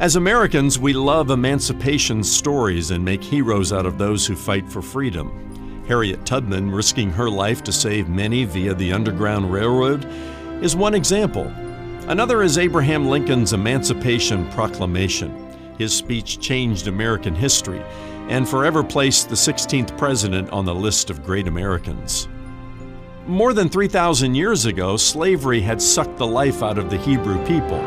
As Americans, we love emancipation stories and make heroes out of those who fight for freedom. Harriet Tubman risking her life to save many via the Underground Railroad is one example. Another is Abraham Lincoln's Emancipation Proclamation. His speech changed American history and forever placed the 16th president on the list of great Americans. More than 3,000 years ago, slavery had sucked the life out of the Hebrew people.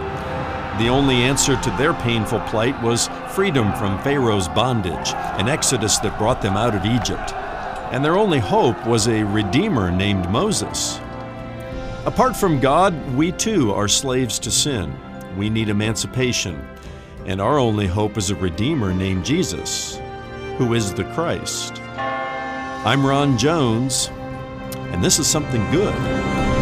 The only answer to their painful plight was freedom from Pharaoh's bondage, an exodus that brought them out of Egypt. And their only hope was a redeemer named Moses. Apart from God, we too are slaves to sin. We need emancipation. And our only hope is a redeemer named Jesus, who is the Christ. I'm Ron Jones, and this is something good.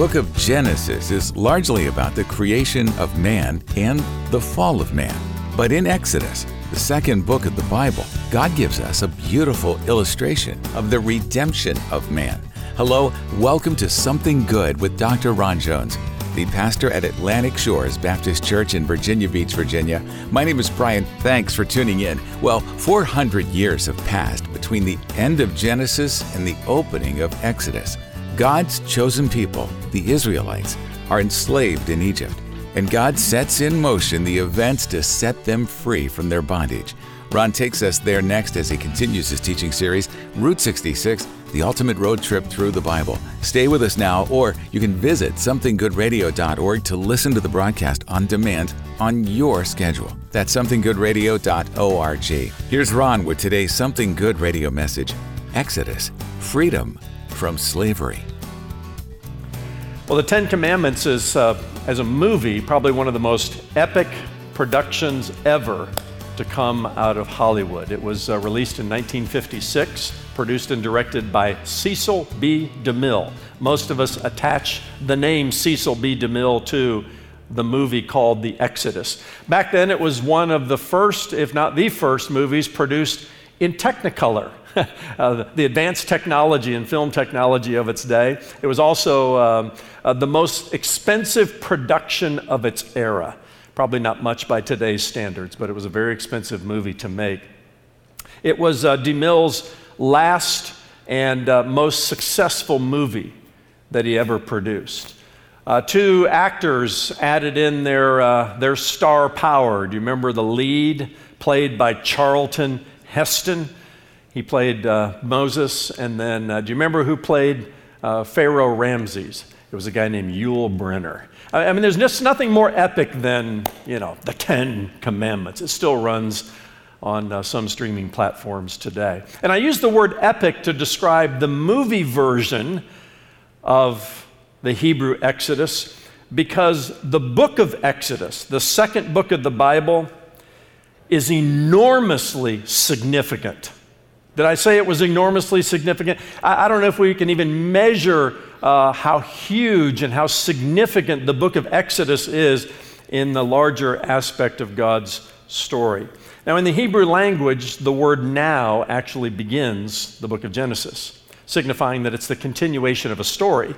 Book of Genesis is largely about the creation of man and the fall of man. But in Exodus, the second book of the Bible, God gives us a beautiful illustration of the redemption of man. Hello, welcome to Something Good with Dr. Ron Jones, the pastor at Atlantic Shores Baptist Church in Virginia Beach, Virginia. My name is Brian. Thanks for tuning in. Well, 400 years have passed between the end of Genesis and the opening of Exodus. God's chosen people, the Israelites, are enslaved in Egypt, and God sets in motion the events to set them free from their bondage. Ron takes us there next as he continues his teaching series, Route 66, the ultimate road trip through the Bible. Stay with us now, or you can visit somethinggoodradio.org to listen to the broadcast on demand on your schedule. That's somethinggoodradio.org. Here's Ron with today's Something Good radio message Exodus, freedom from slavery. Well, the Ten Commandments is, uh, as a movie, probably one of the most epic productions ever to come out of Hollywood. It was uh, released in 1956, produced and directed by Cecil B. DeMille. Most of us attach the name Cecil B. DeMille to the movie called The Exodus. Back then, it was one of the first, if not the first, movies produced in Technicolor. uh, the advanced technology and film technology of its day. It was also um, uh, the most expensive production of its era. Probably not much by today's standards, but it was a very expensive movie to make. It was uh, DeMille's last and uh, most successful movie that he ever produced. Uh, two actors added in their, uh, their star power. Do you remember the lead, played by Charlton Heston? He played uh, Moses, and then uh, do you remember who played uh, Pharaoh Ramses? It was a guy named Yul Brynner. I, I mean, there's just nothing more epic than, you know, the Ten Commandments. It still runs on uh, some streaming platforms today. And I use the word epic to describe the movie version of the Hebrew Exodus because the book of Exodus, the second book of the Bible, is enormously significant. Did I say it was enormously significant? I, I don't know if we can even measure uh, how huge and how significant the book of Exodus is in the larger aspect of God's story. Now, in the Hebrew language, the word now actually begins the book of Genesis, signifying that it's the continuation of a story,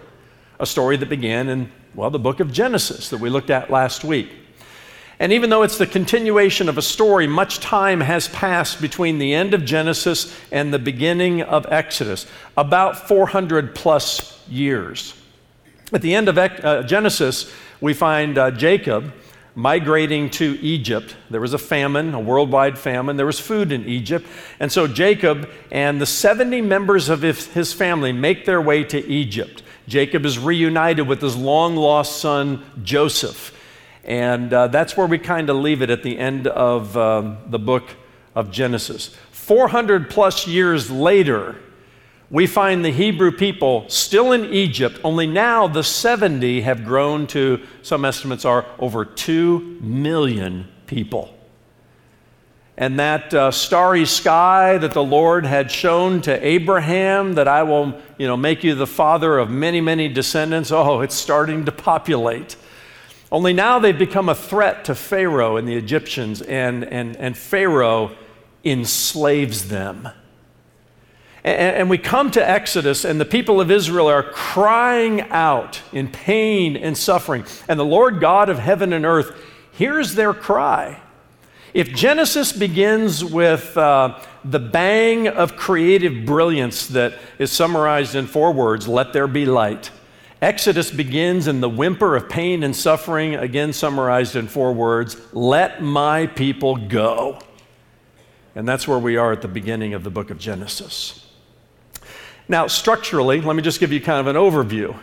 a story that began in, well, the book of Genesis that we looked at last week. And even though it's the continuation of a story, much time has passed between the end of Genesis and the beginning of Exodus, about 400 plus years. At the end of uh, Genesis, we find uh, Jacob migrating to Egypt. There was a famine, a worldwide famine. There was food in Egypt. And so Jacob and the 70 members of his family make their way to Egypt. Jacob is reunited with his long lost son, Joseph. And uh, that's where we kind of leave it at the end of um, the book of Genesis. 400 plus years later, we find the Hebrew people still in Egypt, only now the 70 have grown to, some estimates are, over 2 million people. And that uh, starry sky that the Lord had shown to Abraham, that I will you know, make you the father of many, many descendants, oh, it's starting to populate. Only now they've become a threat to Pharaoh and the Egyptians, and, and, and Pharaoh enslaves them. And, we come to Exodus, and the people of Israel are crying out in pain and suffering. And the Lord God of heaven and earth hears their cry. If Genesis begins with uh, the bang of creative brilliance that is summarized in four words, let there be light, Exodus begins in the whimper of pain and suffering, again summarized in four words, let my people go. And that's where we are at the beginning of the book of Genesis. Now, structurally, let me just give you kind of an overview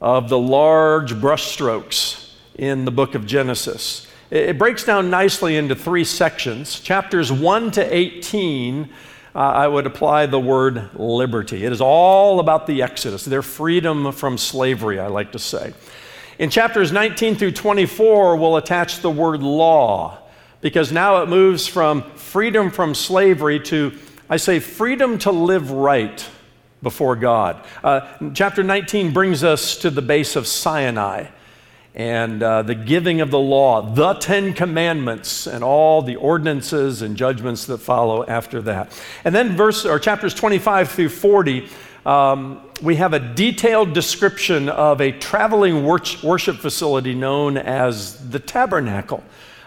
of the large brushstrokes in the book of Genesis. It breaks down nicely into three sections. Chapters 1 to 18, uh, I would apply the word liberty. It is all about the Exodus, their freedom from slavery, I like to say. In chapters 19 through 24, we'll attach the word law because now it moves from freedom from slavery to, I say, freedom to live right before God. Uh, chapter 19 brings us to the base of Sinai and uh, the giving of the law, the Ten Commandments, and all the ordinances and judgments that follow after that. And then verse or chapters 25 through 40, um, we have a detailed description of a traveling worship facility known as the tabernacle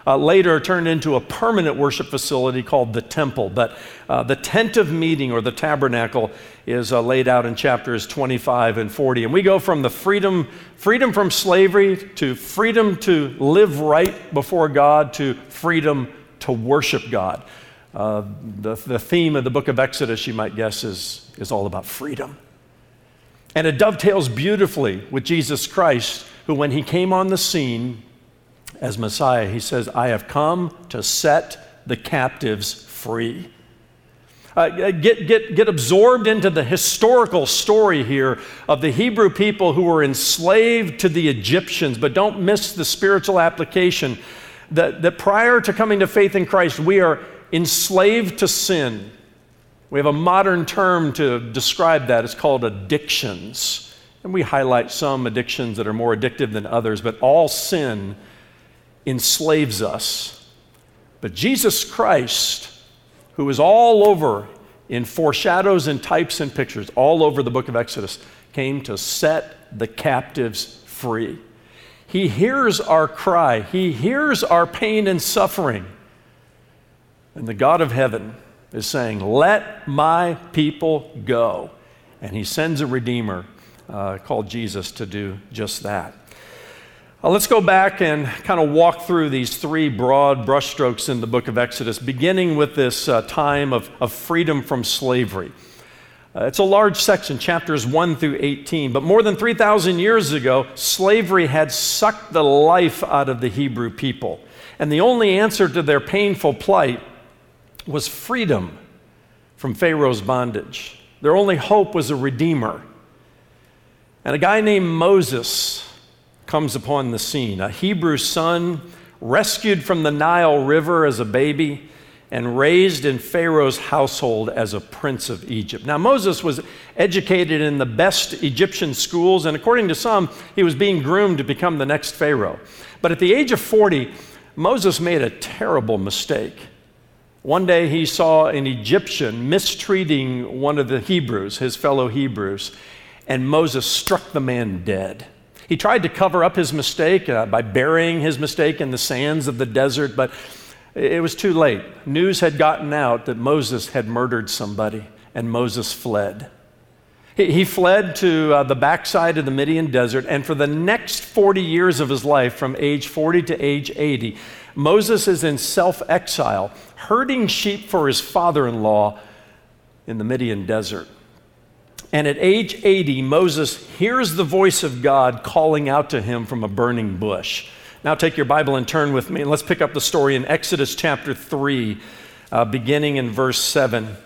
uh, later turned into a permanent worship facility called the temple. But uh, the tent of meeting or the tabernacle is uh, laid out in chapters 25 and 40. And we go from the freedom, freedom from slavery to freedom to live right before God to freedom to worship God. Uh, the, the theme of the book of Exodus, you might guess, is, is all about freedom. And it dovetails beautifully with Jesus Christ, who, when he came on the scene, as Messiah. He says, I have come to set the captives free. Uh, get, get, get absorbed into the historical story here of the Hebrew people who were enslaved to the Egyptians, but don't miss the spiritual application that, that prior to coming to faith in Christ, we are enslaved to sin. We have a modern term to describe that. It's called addictions. And we highlight some addictions that are more addictive than others, but all sin enslaves us. But Jesus Christ, who is all over in foreshadows and types and pictures, all over the book of Exodus, came to set the captives free. He hears our cry, He hears our pain and suffering. And the God of heaven is saying, Let my people go. And He sends a Redeemer uh, called Jesus to do just that. Uh, let's go back and kind of walk through these three broad brushstrokes in the book of Exodus, beginning with this uh, time of, of freedom from slavery. Uh, it's a large section, chapters 1 through 18, but more than 3,000 years ago, slavery had sucked the life out of the Hebrew people. And the only answer to their painful plight was freedom from Pharaoh's bondage. Their only hope was a redeemer. And a guy named Moses comes upon the scene. A Hebrew son rescued from the Nile River as a baby and raised in Pharaoh's household as a prince of Egypt. Now, Moses was educated in the best Egyptian schools, and according to some, he was being groomed to become the next Pharaoh. But at the age of 40, Moses made a terrible mistake. One day he saw an Egyptian mistreating one of the Hebrews, his fellow Hebrews, and Moses struck the man dead. He tried to cover up his mistake uh, by burying his mistake in the sands of the desert, but it was too late. News had gotten out that Moses had murdered somebody, and Moses fled. He, he fled to uh, the backside of the Midian desert, and for the next 40 years of his life, from age 40 to age 80, Moses is in self exile, herding sheep for his father in law in the Midian desert. And at age 80, Moses hears the voice of God calling out to him from a burning bush. Now take your Bible and turn with me, and let's pick up the story in Exodus chapter 3, uh, beginning in verse 7.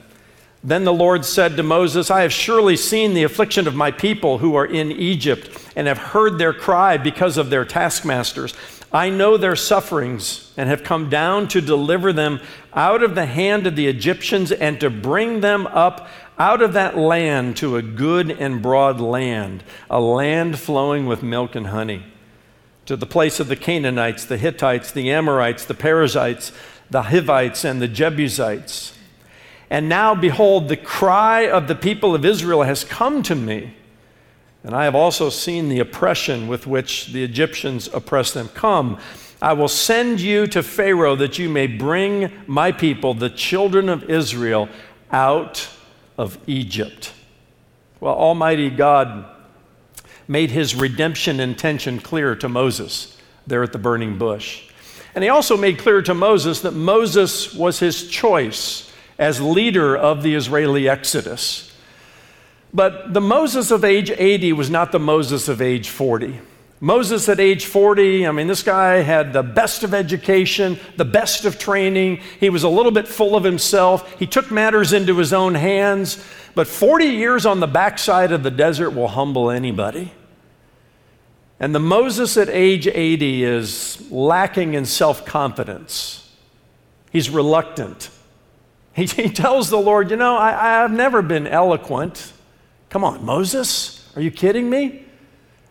Then the Lord said to Moses, I have surely seen the affliction of my people who are in Egypt, and have heard their cry because of their taskmasters. I know their sufferings, and have come down to deliver them out of the hand of the Egyptians, and to bring them up out of that land to a good and broad land, a land flowing with milk and honey, to the place of the Canaanites, the Hittites, the Amorites, the Perizzites, the Hivites and the Jebusites. And now, behold, the cry of the people of Israel has come to me. And I have also seen the oppression with which the Egyptians oppress them. Come, I will send you to Pharaoh that you may bring my people, the children of Israel, out of Egypt. Well, Almighty God made his redemption intention clear to Moses there at the burning bush. And he also made clear to Moses that Moses was his choice as leader of the Israeli exodus. But the Moses of age 80 was not the Moses of age 40. Moses at age 40, I mean, this guy had the best of education, the best of training. He was a little bit full of himself. He took matters into his own hands. But 40 years on the backside of the desert will humble anybody. And the Moses at age 80 is lacking in self confidence. He's reluctant. He, he, tells the Lord, You know, I, I've never been eloquent. Come on, Moses, are you kidding me?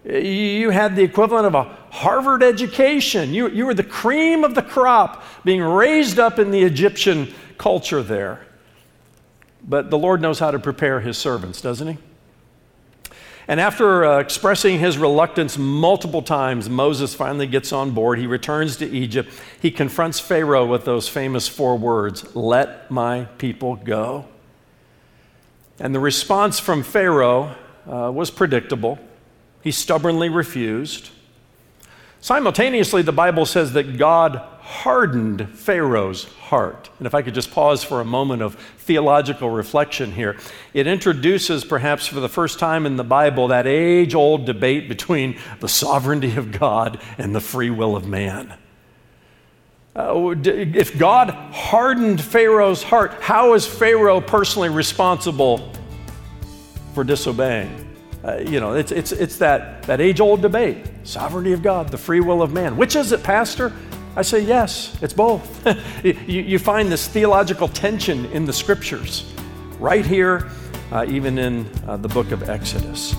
You had the equivalent of a Harvard education. You, you were the cream of the crop being raised up in the Egyptian culture there. But the Lord knows how to prepare his servants, doesn't he? And after uh, expressing his reluctance multiple times, Moses finally gets on board. He returns to Egypt. He confronts Pharaoh with those famous four words Let my people go. And the response from Pharaoh uh, was predictable. He stubbornly refused. Simultaneously, the Bible says that God hardened Pharaoh's heart. And if I could just pause for a moment of theological reflection here, it introduces, perhaps for the first time in the Bible, that age old debate between the sovereignty of God and the free will of man. Uh, if God hardened Pharaoh's heart, how is Pharaoh personally responsible for disobeying? Uh, you know, it's, it's, it's that, that age old debate sovereignty of God, the free will of man. Which is it, Pastor? I say, yes, it's both. you, you, find this theological tension in the scriptures, right here, uh, even in uh, the book of Exodus.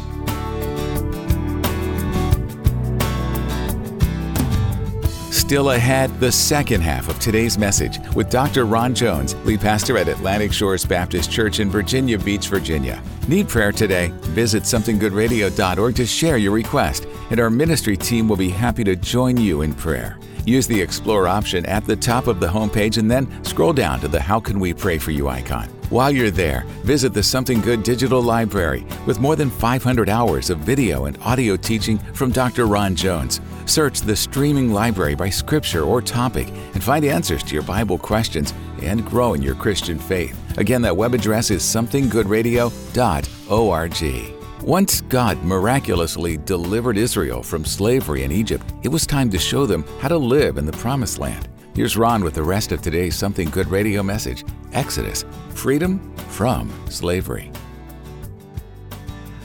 Still ahead, the second half of today's message with Dr. Ron Jones, lead pastor at Atlantic Shores Baptist Church in Virginia Beach, Virginia. Need prayer today? Visit somethinggoodradio.org to share your request, and our ministry team will be happy to join you in prayer. Use the Explore option at the top of the homepage and then scroll down to the How Can We Pray For You icon. While you're there, visit the Something Good Digital Library with more than 500 hours of video and audio teaching from Dr. Ron Jones. Search the streaming library by scripture or topic and find answers to your Bible questions and grow in your Christian faith. Again, that web address is somethinggoodradio.org. Once God miraculously delivered Israel from slavery in Egypt, it was time to show them how to live in the Promised Land. Here's Ron with the rest of today's Something Good radio message Exodus Freedom from Slavery.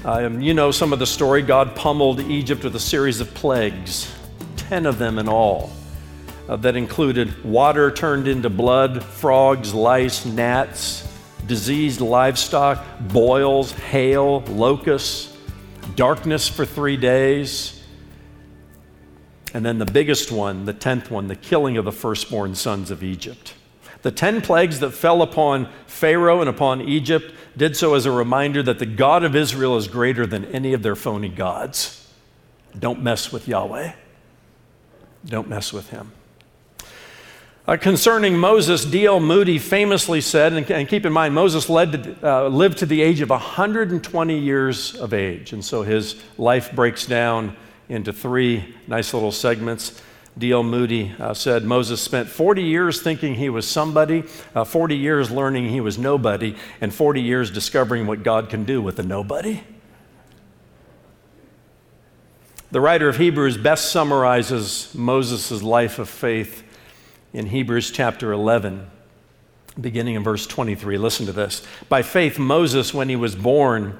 Um, you know some of the story. God pummeled Egypt with a series of plagues, 10 of them in all, uh, that included water turned into blood, frogs, lice, gnats, diseased livestock, boils, hail, locusts, darkness for three days. And then the biggest one, the tenth one, the killing of the firstborn sons of Egypt. The ten plagues that fell upon Pharaoh and upon Egypt did so as a reminder that the God of Israel is greater than any of their phony gods. Don't mess with Yahweh. Don't mess with him. Uh, concerning Moses, D.L. Moody famously said, and, and keep in mind, Moses to, uh, lived to the age of 120 years of age. And so his life breaks down into three nice little segments. D.L. Moody uh, said Moses spent 40 years thinking he was somebody, uh, 40 years learning he was nobody, and 40 years discovering what God can do with a nobody. The writer of Hebrews best summarizes Moses' life of faith in Hebrews chapter 11, beginning in verse 23. Listen to this. By faith, Moses, when he was born,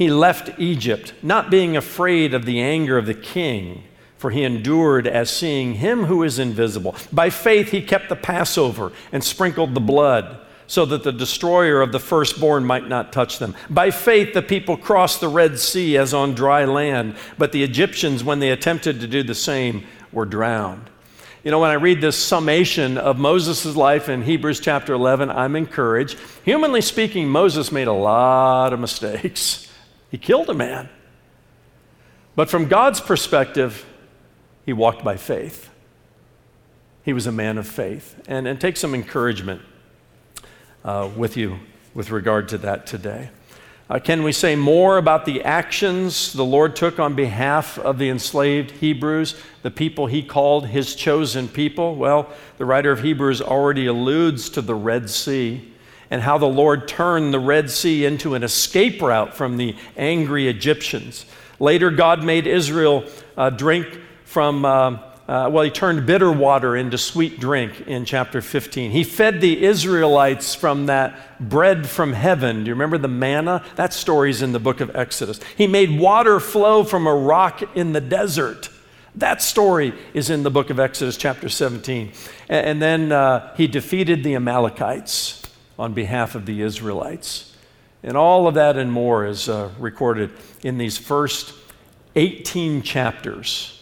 he left Egypt, not being afraid of the anger of the king, for he endured as seeing him who is invisible. By faith, he kept the Passover and sprinkled the blood so that the destroyer of the firstborn might not touch them. By faith, the people crossed the Red Sea as on dry land, but the Egyptians, when they attempted to do the same, were drowned. You know, when I read this summation of Moses' life in Hebrews chapter 11, I'm encouraged. Humanly speaking, Moses made a lot of mistakes. He killed a man. But from God's perspective, he walked by faith. He was a man of faith. And, and take some encouragement uh, with you with regard to that today. Uh, can we say more about the actions the Lord took on behalf of the enslaved Hebrews, the people he called his chosen people? Well, the writer of Hebrews already alludes to the Red Sea and how the Lord turned the Red Sea into an escape route from the angry Egyptians. Later, God made Israel uh, drink from. Uh, uh, well, he turned bitter water into sweet drink in chapter 15. He fed the Israelites from that bread from heaven. Do you remember the manna? That story's in the book of Exodus. He made water flow from a rock in the desert. That story is in the book of Exodus, chapter 17. And, and then uh, he defeated the Amalekites on behalf of the Israelites. And all of that and more is uh, recorded in these first 18 chapters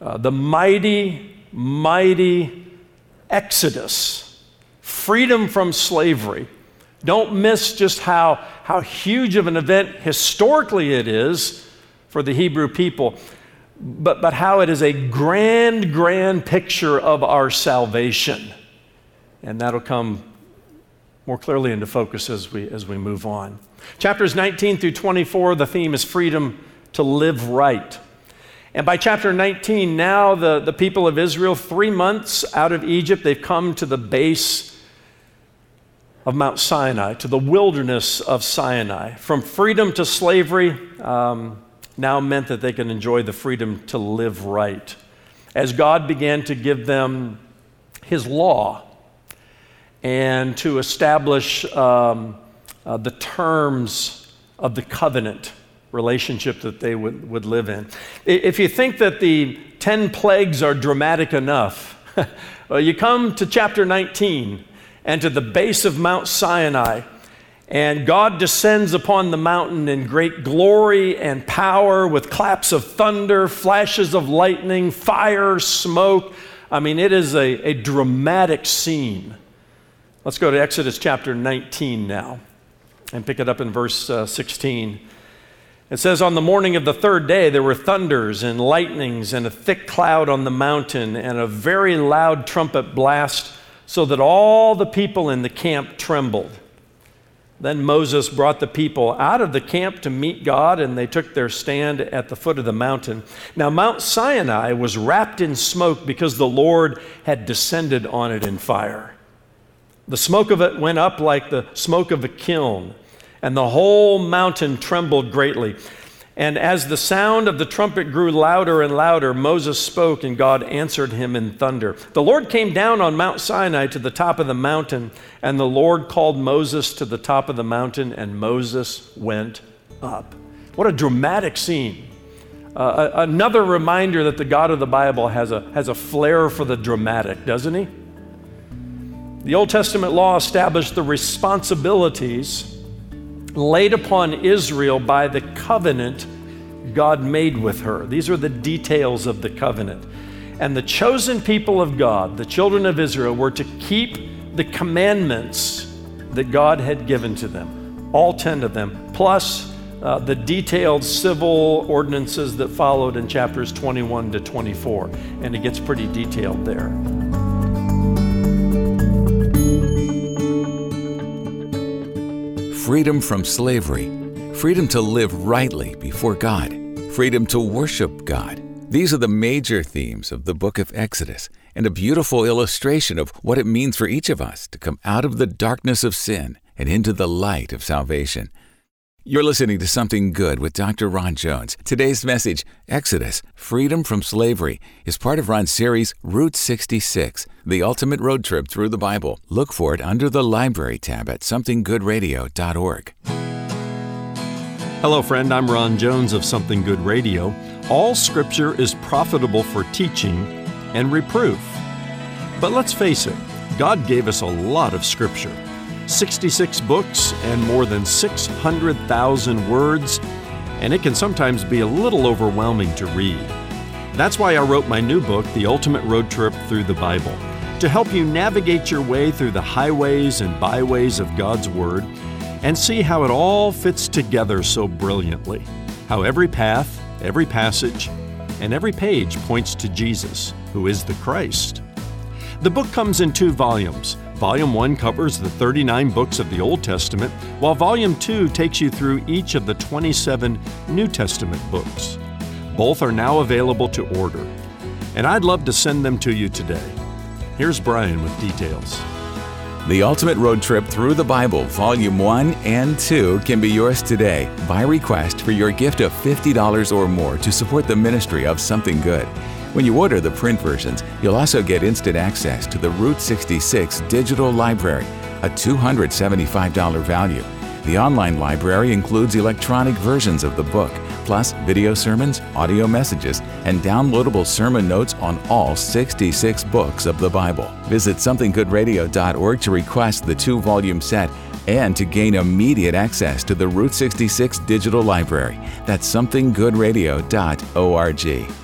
uh, the mighty, mighty exodus, freedom from slavery. Don't miss just how, how huge of an event historically it is for the Hebrew people, but, but how it is a grand, grand picture of our salvation. And that'll come more clearly into focus as we, as we move on. Chapters 19 through 24, the theme is freedom to live right. And by chapter 19, now the, the people of Israel, three months out of Egypt, they've come to the base of Mount Sinai, to the wilderness of Sinai. From freedom to slavery um, now meant that they can enjoy the freedom to live right. As God began to give them His law and to establish um, uh, the terms of the covenant relationship that they would, would live in. If you think that the 10 plagues are dramatic enough, well, you come to chapter 19 and to the base of Mount Sinai, and God descends upon the mountain in great glory and power with claps of thunder, flashes of lightning, fire, smoke. I mean, it is a, a dramatic scene. Let's go to Exodus chapter 19 now and pick it up in verse uh, 16. It says, On the morning of the third day, there were thunders and lightnings and a thick cloud on the mountain and a very loud trumpet blast, so that all the people in the camp trembled. Then Moses brought the people out of the camp to meet God, and they took their stand at the foot of the mountain. Now, Mount Sinai was wrapped in smoke because the Lord had descended on it in fire. The smoke of it went up like the smoke of a kiln and the whole mountain trembled greatly. And as the sound of the trumpet grew louder and louder, Moses spoke, and God answered him in thunder. The Lord came down on Mount Sinai to the top of the mountain, and the Lord called Moses to the top of the mountain, and Moses went up. What a dramatic scene. Uh, another reminder that the God of the Bible has a, has a flair for the dramatic, doesn't he? The Old Testament law established the responsibilities laid upon Israel by the covenant God made with her. These are the details of the covenant. And the chosen people of God, the children of Israel, were to keep the commandments that God had given to them, all 10 of them, plus uh, the detailed civil ordinances that followed in chapters 21 to 24. And it gets pretty detailed there. Freedom from slavery, freedom to live rightly before God, freedom to worship God. These are the major themes of the book of Exodus and a beautiful illustration of what it means for each of us to come out of the darkness of sin and into the light of salvation. You're listening to Something Good with Dr. Ron Jones. Today's message, Exodus, Freedom from Slavery, is part of Ron's series Route 66, the ultimate road trip through the Bible. Look for it under the Library tab at somethinggoodradio.org. Hello, friend. I'm Ron Jones of Something Good Radio. All scripture is profitable for teaching and reproof. But let's face it, God gave us a lot of scripture. 66 books and more than 600,000 words, and it can sometimes be a little overwhelming to read. That's why I wrote my new book, The Ultimate Road Trip Through the Bible, to help you navigate your way through the highways and byways of God's Word and see how it all fits together so brilliantly. How every path, every passage, and every page points to Jesus, who is the Christ. The book comes in two volumes. Volume 1 covers the 39 books of the Old Testament, while Volume 2 takes you through each of the 27 New Testament books. Both are now available to order, and I'd love to send them to you today. Here's Brian with details. The Ultimate Road Trip Through the Bible, Volume 1 and 2, can be yours today by request for your gift of $50 or more to support the ministry of Something Good. When you order the print versions, you'll also get instant access to the Route 66 Digital Library, a $275 value. The online library includes electronic versions of the book, plus video sermons, audio messages, and downloadable sermon notes on all 66 books of the Bible. Visit somethinggoodradio.org to request the two volume set and to gain immediate access to the Route 66 Digital Library. That's somethinggoodradio.org.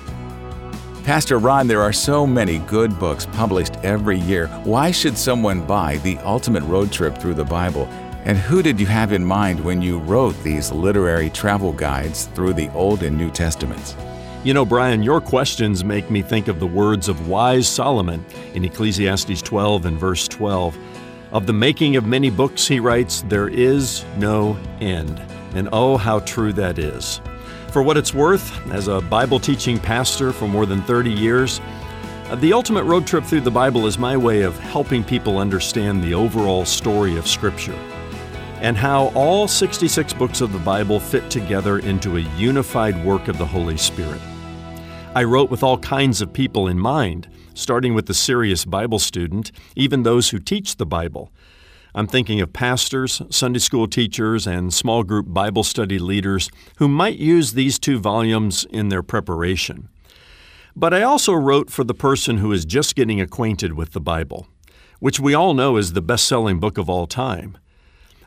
Pastor Ron, there are so many good books published every year. Why should someone buy The Ultimate Road Trip Through the Bible? And who did you have in mind when you wrote these literary travel guides through the Old and New Testaments? You know, Brian, your questions make me think of the words of wise Solomon in Ecclesiastes 12 and verse 12. Of the making of many books, he writes, there is no end. And oh, how true that is. For what it's worth, as a Bible teaching pastor for more than 30 years, uh, the ultimate road trip through the Bible is my way of helping people understand the overall story of Scripture and how all 66 books of the Bible fit together into a unified work of the Holy Spirit. I wrote with all kinds of people in mind, starting with the serious Bible student, even those who teach the Bible. I'm thinking of pastors, Sunday school teachers, and small group Bible study leaders who might use these two volumes in their preparation. But I also wrote for the person who is just getting acquainted with the Bible, which we all know is the best selling book of all time.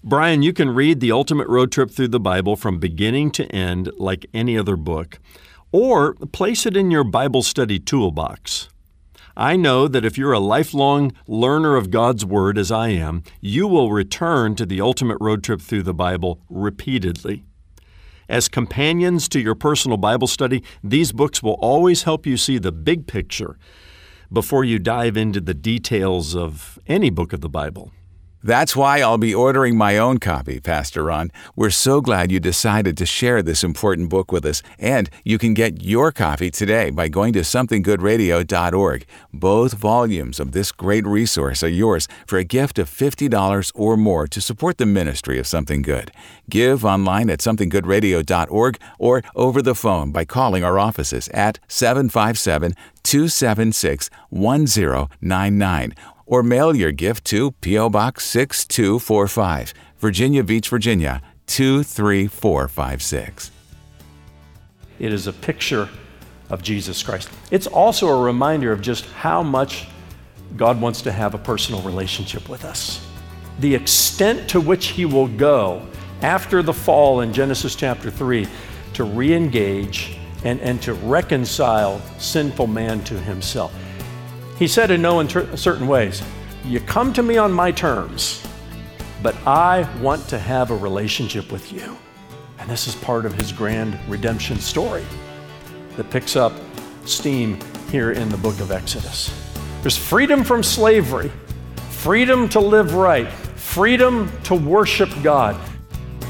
Brian, you can read The Ultimate Road Trip Through the Bible from beginning to end like any other book, or place it in your Bible study toolbox. I know that if you're a lifelong learner of God's Word, as I am, you will return to the ultimate road trip through the Bible repeatedly. As companions to your personal Bible study, these books will always help you see the big picture before you dive into the details of any book of the Bible. That's why I'll be ordering my own copy, Pastor Ron. We're so glad you decided to share this important book with us, and you can get your copy today by going to somethinggoodradio.org. Both volumes of this great resource are yours for a gift of $50 or more to support the ministry of Something Good. Give online at somethinggoodradio.org or over the phone by calling our offices at 757 276 1099 or mail your gift to P.O. Box 6245, Virginia Beach, Virginia 23456. It is a picture of Jesus Christ. It's also a reminder of just how much God wants to have a personal relationship with us. The extent to which He will go after the fall in Genesis chapter 3 to re engage and, and to reconcile sinful man to Himself. He said in no inter- certain ways, You come to me on my terms, but I want to have a relationship with you. And this is part of his grand redemption story that picks up steam here in the book of Exodus. There's freedom from slavery, freedom to live right, freedom to worship God.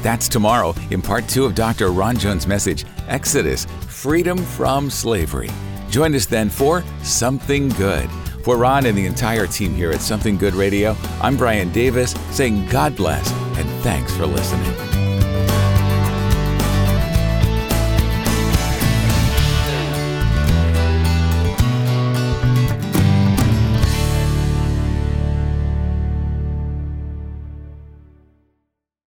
That's tomorrow in part two of Dr. Ron Jones' message Exodus Freedom from Slavery. Join us then for Something Good. For Ron and the entire team here at Something Good Radio, I'm Brian Davis saying God bless and thanks for listening.